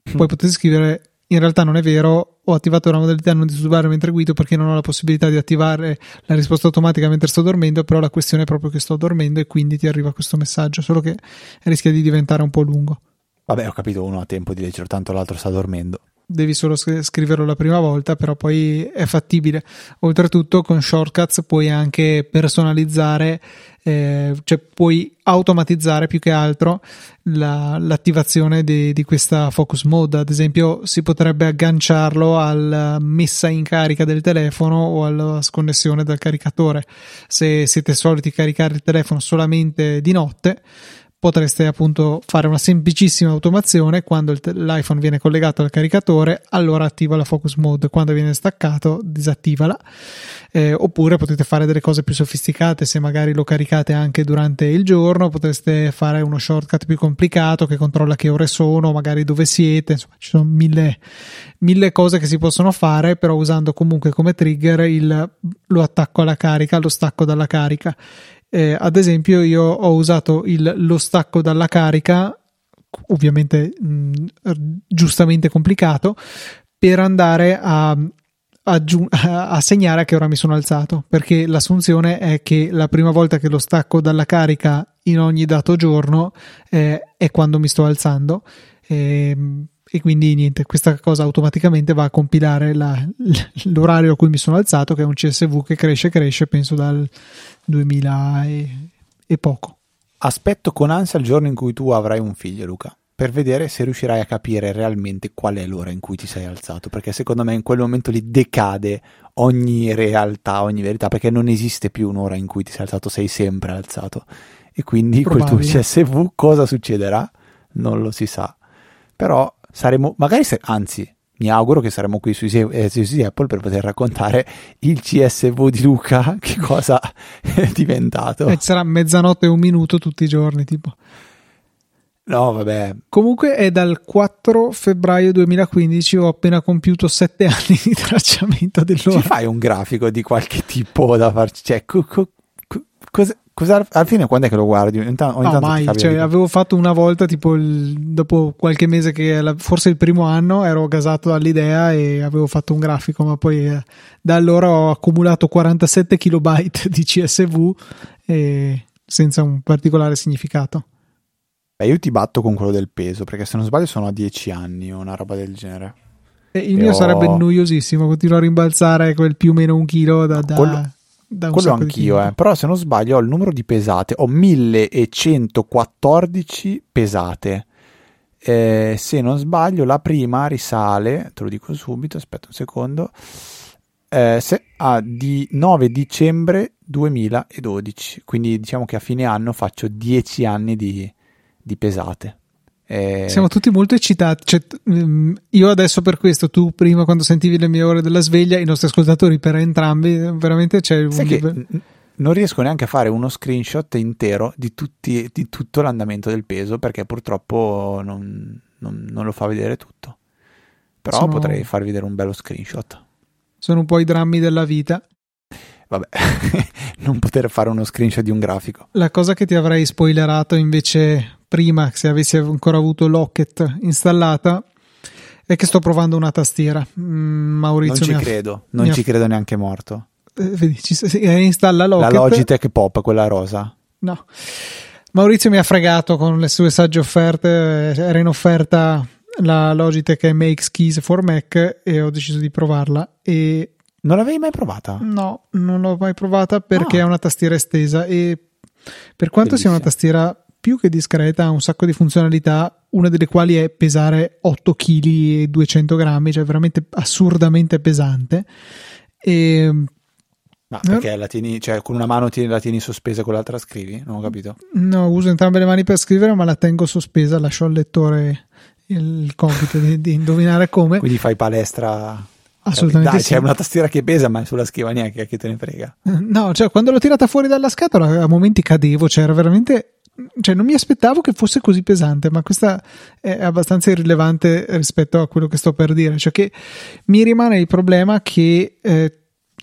Poi potete scrivere in realtà non è vero, ho attivato la modalità non disturbare mentre guido perché non ho la possibilità di attivare la risposta automatica mentre sto dormendo, però la questione è proprio che sto dormendo e quindi ti arriva questo messaggio, solo che rischia di diventare un po' lungo. Vabbè, ho capito, uno ha tempo di leggere, tanto l'altro sta dormendo devi solo scriverlo la prima volta, però poi è fattibile. Oltretutto con shortcuts puoi anche personalizzare, eh, cioè puoi automatizzare più che altro la, l'attivazione di, di, questa focus mode. Ad esempio, si potrebbe agganciarlo alla messa in carica del telefono o alla sconnessione dal caricatore. Se siete soliti caricare il telefono solamente di notte, potreste appunto fare una semplicissima automazione. Quando l'iPhone viene collegato al caricatore allora attiva la focus mode. Quando viene staccato disattivala. Eh, oppure potete fare delle cose più sofisticate. Se magari lo caricate anche durante il giorno potreste fare uno shortcut più complicato che controlla che ore sono magari dove siete. Insomma ci sono mille, mille cose che si possono fare però usando comunque come trigger il, lo attacco alla carica lo stacco dalla carica eh, ad esempio, io ho usato il, lo stacco dalla carica, ovviamente mh, giustamente complicato, per andare a, a, a, segnare a che ora mi sono alzato. Perché l'assunzione è che la prima volta che lo stacco dalla carica in ogni dato giorno eh, è quando mi sto alzando. Eh, e quindi niente, questa cosa automaticamente va a compilare la, l'orario a cui mi sono alzato, che è un CSV che cresce, cresce, penso dal 2000 e, e poco. Aspetto con ansia il giorno in cui tu avrai un figlio, Luca, per vedere se riuscirai a capire realmente qual è l'ora in cui ti sei alzato, perché secondo me in quel momento lì decade ogni realtà, ogni verità, perché non esiste più un'ora in cui ti sei alzato, sei sempre alzato. E quindi Probabile. quel tuo CSV cosa succederà? Non lo si sa. Però saremo, magari se, anzi, mi auguro che saremo qui sui, eh, sui Apple per poter raccontare il CSV di Luca, [laughs] che cosa è diventato. E sarà mezzanotte e un minuto tutti i giorni, tipo. No, vabbè. Comunque è dal 4 febbraio 2015, ho appena compiuto 7 [laughs] anni di tracciamento dell'ora. Ci fai un grafico di qualche tipo da farci? Cioè, co- co- co- cosa, Cosa, alla fine quando è che lo guardi? Ogni tanto, ogni no, mai, cioè, avevo fatto una volta tipo il, dopo qualche mese che la, forse il primo anno ero gasato dall'idea e avevo fatto un grafico ma poi eh, da allora ho accumulato 47 kilobyte di CSV e, senza un particolare significato. Beh, io ti batto con quello del peso perché se non sbaglio sono a 10 anni o una roba del genere. E il e mio ho... sarebbe noiosissimo, continuo a rimbalzare quel più o meno un chilo da... da... Quello da Quello anch'io, eh. però se non sbaglio ho il numero di pesate, ho 1114 pesate. Eh, se non sbaglio la prima risale, te lo dico subito, aspetta un secondo, eh, se, ah, di 9 dicembre 2012, quindi diciamo che a fine anno faccio 10 anni di, di pesate. Eh... Siamo tutti molto eccitati. Cioè, mm, io adesso per questo, tu prima quando sentivi le mie ore della sveglia, i nostri ascoltatori per entrambi, veramente c'è un. Che non riesco neanche a fare uno screenshot intero di, tutti, di tutto l'andamento del peso perché purtroppo non, non, non lo fa vedere tutto. Però Sono... potrei farvi vedere un bello screenshot. Sono un po' i drammi della vita. Vabbè, [laughs] non poter fare uno screenshot di un grafico. La cosa che ti avrei spoilerato invece prima, se avessi ancora avuto Locket installata, è che sto provando una tastiera. Mm, Maurizio non ci ha... credo, non ci credo neanche morto. eh, vedi, ci, eh, installa Locket. La Logitech Pop, quella rosa. No. Maurizio mi ha fregato con le sue sagge offerte, era in offerta la Logitech MX Keys for Mac e ho deciso di provarla e non l'avevi mai provata? No, non l'ho mai provata perché ah. è una tastiera estesa e per quanto Bellissimo. sia una tastiera più che discreta, ha un sacco di funzionalità, una delle quali è pesare 8 kg e 200 grammi, cioè veramente assurdamente pesante. E ma perché la tieni, cioè con una mano tieni, la tieni sospesa e con l'altra scrivi? Non ho capito. No, uso entrambe le mani per scrivere, ma la tengo sospesa, lascio al lettore il compito di, di indovinare come. Quindi fai palestra Assolutamente Dai, sì. c'è una tastiera che pesa, ma sulla scrivania che, che te ne frega. No, cioè quando l'ho tirata fuori dalla scatola a momenti cadevo, cioè era veramente cioè non mi aspettavo che fosse così pesante, ma questa è abbastanza irrilevante rispetto a quello che sto per dire, cioè che mi rimane il problema che eh,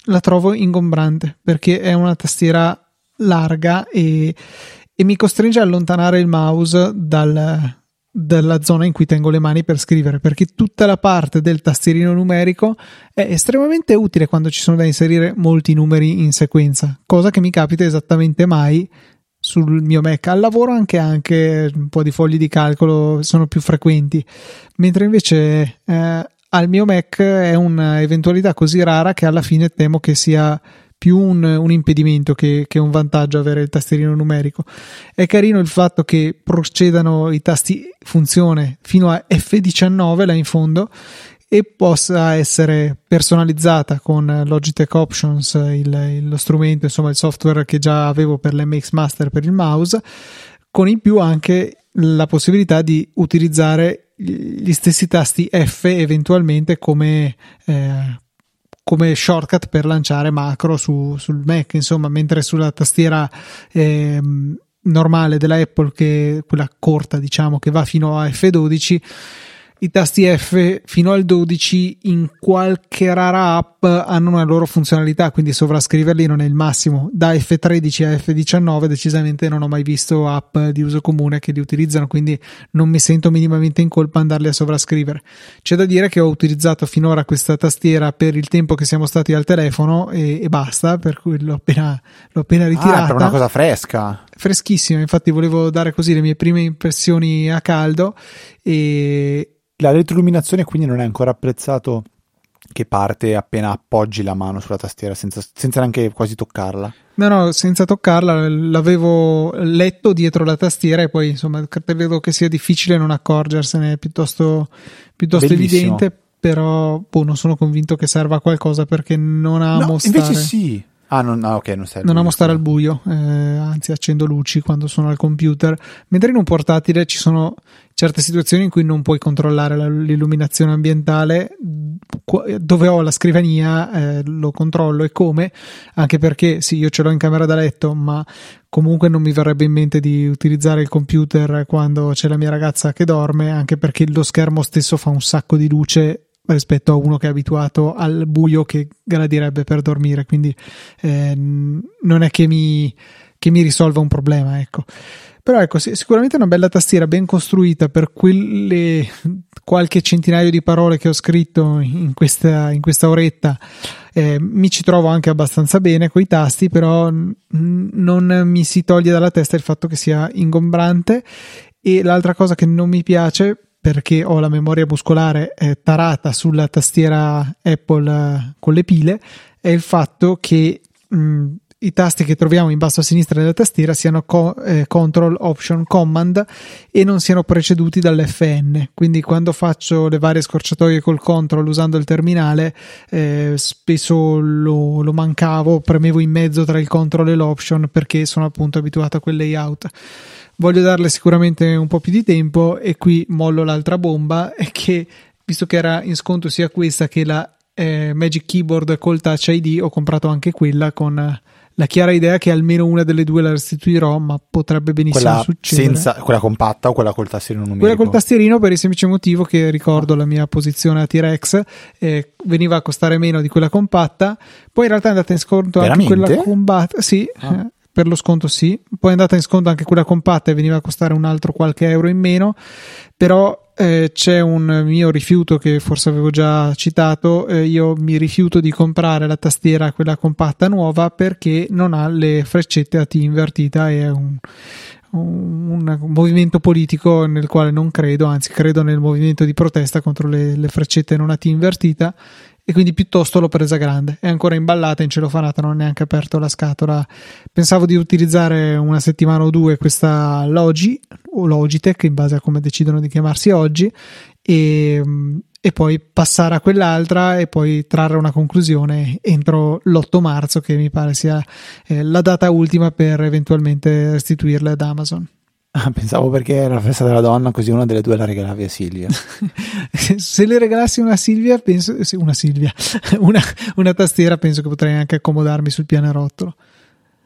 la trovo ingombrante perché è una tastiera larga e, e mi costringe a allontanare il mouse dal, dalla zona in cui tengo le mani per scrivere, perché tutta la parte del tastierino numerico è estremamente utile quando ci sono da inserire molti numeri in sequenza, cosa che mi capita esattamente mai sul mio Mac. Al lavoro anche, anche un po' di fogli di calcolo sono più frequenti, mentre invece eh, al mio Mac è un'eventualità così rara che alla fine temo che sia più un, un impedimento che, che, un vantaggio avere il tastierino numerico. È carino il fatto che procedano i tasti funzione fino a F19 là in fondo e possa essere personalizzata con Logitech Options, il, lo strumento, insomma il software che già avevo per l'MX Master per il mouse, con in più anche la possibilità di utilizzare gli stessi tasti F eventualmente come eh, come shortcut per lanciare macro su, sul Mac, insomma, mentre sulla tastiera eh, normale della Apple, che quella corta, diciamo, che va fino a F12, i tasti F fino al 12 in qualche rara app hanno una loro funzionalità, quindi sovrascriverli non è il massimo. Da F13 a F19 decisamente non ho mai visto app di uso comune che li utilizzano, quindi non mi sento minimamente in colpa andarli a sovrascrivere. C'è da dire che ho utilizzato finora questa tastiera per il tempo che siamo stati al telefono e, e basta, per cui l'ho appena, l'ho appena ritirata. Ah, per una cosa fresca. Freschissima, infatti volevo dare così le mie prime impressioni a caldo e, la retroilluminazione quindi non è ancora apprezzato che parte appena appoggi la mano sulla tastiera senza, senza neanche quasi toccarla. No, no, senza toccarla, l'avevo letto dietro la tastiera e poi insomma credo che sia difficile non accorgersene, è piuttosto, piuttosto evidente, però boh, non sono convinto che serva a qualcosa perché non ha no, mostrare. Invece sì, Ah, non, ah, ok, non serve. Non amo stare al buio, eh, anzi accendo luci quando sono al computer. Mentre in un portatile ci sono certe situazioni in cui non puoi controllare la, l'illuminazione ambientale. Dove ho la scrivania eh, lo controllo e come, anche perché sì, io ce l'ho in camera da letto, ma comunque non mi verrebbe in mente di utilizzare il computer quando c'è la mia ragazza che dorme, anche perché lo schermo stesso fa un sacco di luce rispetto a uno che è abituato al buio che gradirebbe per dormire, quindi eh, non è che mi, che mi risolva un problema, ecco. Però ecco, sicuramente una bella tastiera ben costruita per quelle qualche centinaio di parole che ho scritto in questa, in questa oretta. Eh, mi ci trovo anche abbastanza bene con i tasti, però non mi si toglie dalla testa il fatto che sia ingombrante. E l'altra cosa che non mi piace, perché ho la memoria muscolare eh, tarata sulla tastiera Apple eh, con le pile è il fatto che mh, i tasti che troviamo in basso a sinistra della tastiera siano co- eh, Control, Option, Command e non siano preceduti dall'FN. Quindi quando faccio le varie scorciatoie col Control usando il terminale, eh, spesso lo, lo, mancavo, premevo in mezzo tra il Control e l'Option perché sono appunto abituato a quel layout voglio darle sicuramente un po' più di tempo e qui mollo l'altra bomba [laughs] è che visto che era in sconto sia questa che la eh, Magic Keyboard col Touch ID ho comprato anche quella con la chiara idea che almeno una delle due la restituirò ma potrebbe benissimo quella succedere senza, quella compatta o quella col tastierino numerico? quella col tastierino per il semplice motivo che ricordo la mia posizione a T-Rex eh, veniva a costare meno di quella compatta poi in realtà è andata in sconto Veramente? anche quella compatta sì ah. Per lo sconto sì, poi è andata in sconto anche quella compatta e veniva a costare un altro qualche euro in meno, però eh, c'è un mio rifiuto che forse avevo già citato, eh, io mi rifiuto di comprare la tastiera quella compatta nuova perché non ha le freccette a T invertita e è un, un, un, movimento politico nel quale non credo, anzi credo nel movimento di protesta contro le, le freccette non a T invertita e quindi piuttosto l'ho presa grande. È ancora imballata in celofanata, non ho neanche aperto la scatola. Pensavo di utilizzare una settimana o due questa Logi o Logitech, in base a come decidono di chiamarsi oggi, e, e poi passare a quell'altra e poi trarre una conclusione entro l'8 marzo, che mi pare sia eh, la data ultima per eventualmente restituirle ad Amazon. Ah, pensavo perché era la festa della donna, così una delle due la regalavi a Silvia. [laughs] Se le regalassi una Silvia, penso, una Silvia, [laughs] una, una, tastiera, penso che potrei anche accomodarmi sul pianerottolo.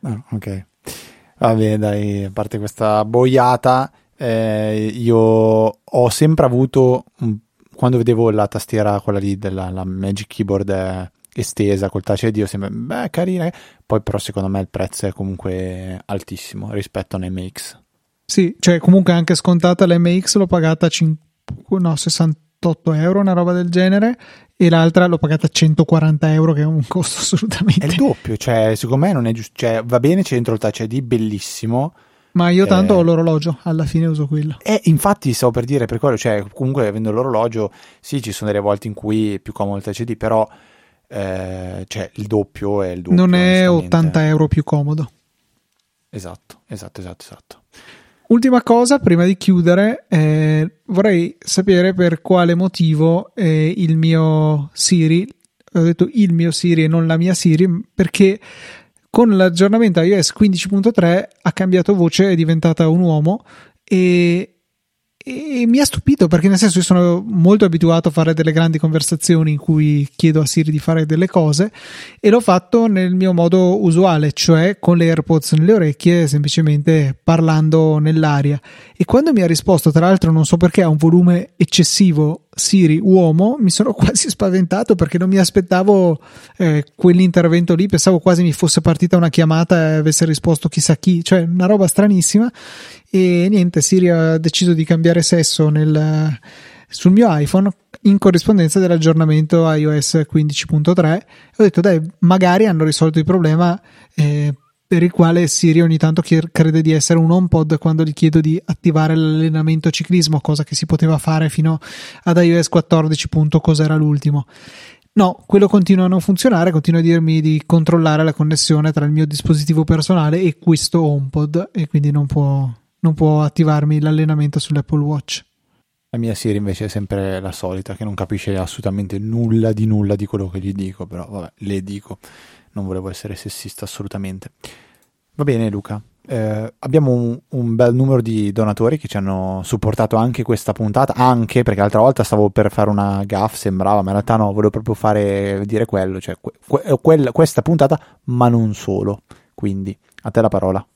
Ah, ok. Vabbè, dai, a parte questa boiata, eh, io ho sempre avuto, quando vedevo la tastiera, quella lì della Magic Keyboard eh, estesa col touch ID, ho sempre, beh, carina, poi però secondo me il prezzo è comunque altissimo rispetto a un MX. Sì, cioè comunque anche scontata l'MX l'ho pagata 5, no, 68 euro, una roba del genere, e l'altra l'ho pagata 140 euro, che è un costo assolutamente. È il doppio, cioè secondo me non è giusto, cioè va bene c'è il touch ID, bellissimo. Ma io tanto eh, ho l'orologio, alla fine uso quello. E infatti stavo per dire per quello, cioè comunque avendo l'orologio, sì ci sono delle volte in cui è più comodo il touch ID, però eh, cioè il doppio è il doppio. Non è 80 euro più comodo. Esatto, esatto, esatto, esatto. Ultima cosa, prima di chiudere, eh, vorrei sapere per quale motivo eh, il mio Siri, ho detto il mio Siri e non la mia Siri, perché con l'aggiornamento iOS 15.3 ha cambiato voce, è diventata un uomo e e mi ha stupito perché nel senso io sono molto abituato a fare delle grandi conversazioni in cui chiedo a Siri di fare delle cose e l'ho fatto nel mio modo usuale, cioè con le AirPods nelle orecchie, semplicemente parlando nell'aria. E quando mi ha risposto, tra l'altro non so perché ha un volume eccessivo Siri uomo, mi sono [laughs] quasi spaventato perché non mi aspettavo eh, quell'intervento lì, pensavo quasi mi fosse partita una chiamata e avesse risposto chissà chi, cioè una roba stranissima. E niente, Siri ha deciso di cambiare sesso nel, sul mio iPhone in corrispondenza dell'aggiornamento iOS 15.3 ho detto dai magari hanno risolto il problema eh, per il quale Siri ogni tanto crede di essere un HomePod quando gli chiedo di attivare l'allenamento ciclismo, cosa che si poteva fare fino ad iOS 14. cos'era l'ultimo. No, quello continua a non funzionare, continua a dirmi di controllare la connessione tra il mio dispositivo personale e questo HomePod e quindi non può, non può attivarmi l'allenamento sull'Apple Watch. La mia Siri invece è sempre la solita, che non capisce assolutamente nulla di nulla di quello che gli dico, però vabbè, le dico, non volevo essere sessista assolutamente. Va bene Luca, eh, abbiamo un, un, bel numero di donatori che ci hanno supportato anche questa puntata, anche perché l'altra volta stavo per fare una gaff, sembrava, ma in realtà no, volevo proprio fare, dire quello, cioè que, que, questa puntata, ma non solo. Quindi, a te la parola.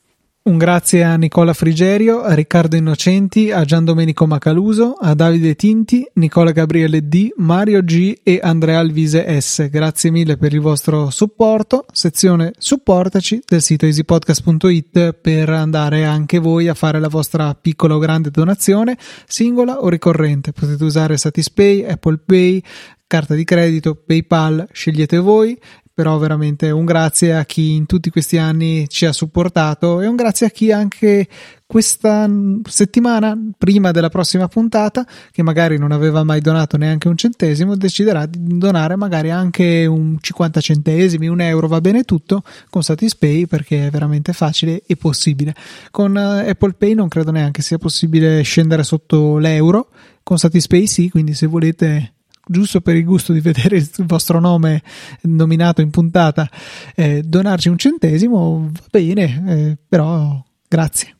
Un grazie a Nicola Frigerio, a Riccardo Innocenti, a Gian Domenico Macaluso, a Davide Tinti, Nicola Gabriele D, Mario G e Andrea Alvise S. Grazie mille per il vostro supporto. Sezione supportaci del sito easypodcast.it per andare anche voi a fare la vostra piccola o grande donazione, singola o ricorrente. Potete usare Satispay, Apple Pay, carta di credito, PayPal, scegliete voi però veramente un grazie a chi in tutti questi anni ci ha supportato e un grazie a chi anche questa settimana, prima della prossima puntata, che magari non aveva mai donato neanche un centesimo, deciderà di donare magari anche un 50 centesimi, un euro, va bene tutto, con Satispay perché è veramente facile e possibile. Con eh, Apple Pay non credo neanche sia possibile scendere sotto l'euro, con Satispay sì, quindi se volete giusto per il gusto di vedere il vostro nome nominato in puntata, eh, donarci un centesimo, va bene, eh, però grazie.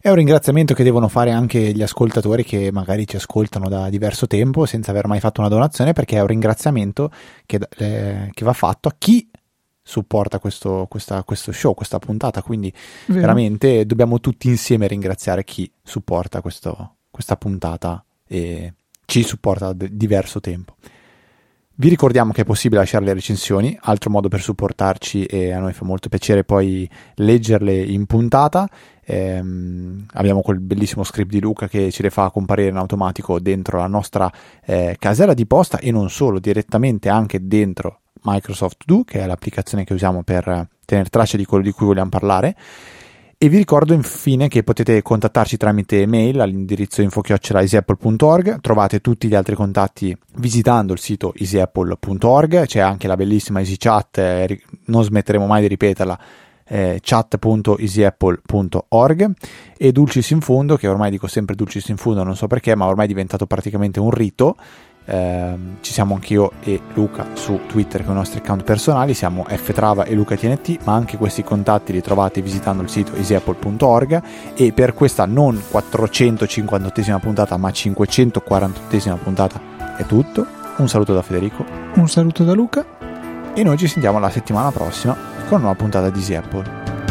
È un ringraziamento che devono fare anche gli ascoltatori che magari ci ascoltano da diverso tempo senza aver mai fatto una donazione, perché è un ringraziamento che, eh, che va fatto a chi supporta questo, questa, questo, show, questa puntata. Quindi Vero. veramente dobbiamo tutti insieme ringraziare chi supporta questo, questa puntata e ci supporta da diverso tempo. Vi ricordiamo che è possibile lasciare le recensioni, altro modo per supportarci e a noi fa molto piacere poi leggerle in puntata. Ehm, abbiamo quel bellissimo script di Luca che ce le fa comparire in automatico dentro la nostra eh, casella di posta e non solo, direttamente anche dentro Microsoft Do, che è l'applicazione che usiamo per tenere traccia di quello di cui vogliamo parlare. E vi ricordo infine che potete contattarci tramite mail all'indirizzo info-easyapple.org, trovate tutti gli altri contatti visitando il sito easyapple.org, c'è anche la bellissima EasyChat, eh, non smetteremo mai di ripeterla, eh, chat.easyapple.org e Dulcis in Fundo, che ormai dico sempre Dulcis in Fundo, non so perché, ma ormai è diventato praticamente un rito eh, ci siamo anch'io e Luca su Twitter con i nostri account personali, siamo ftrava e lucatnt, ma anche questi contatti li trovate visitando il sito easyapple.org e per questa non 458esima puntata ma 548esima puntata è tutto. Un saluto da Federico. Un saluto da Luca. E noi ci sentiamo la settimana prossima con una puntata di Easy Apple.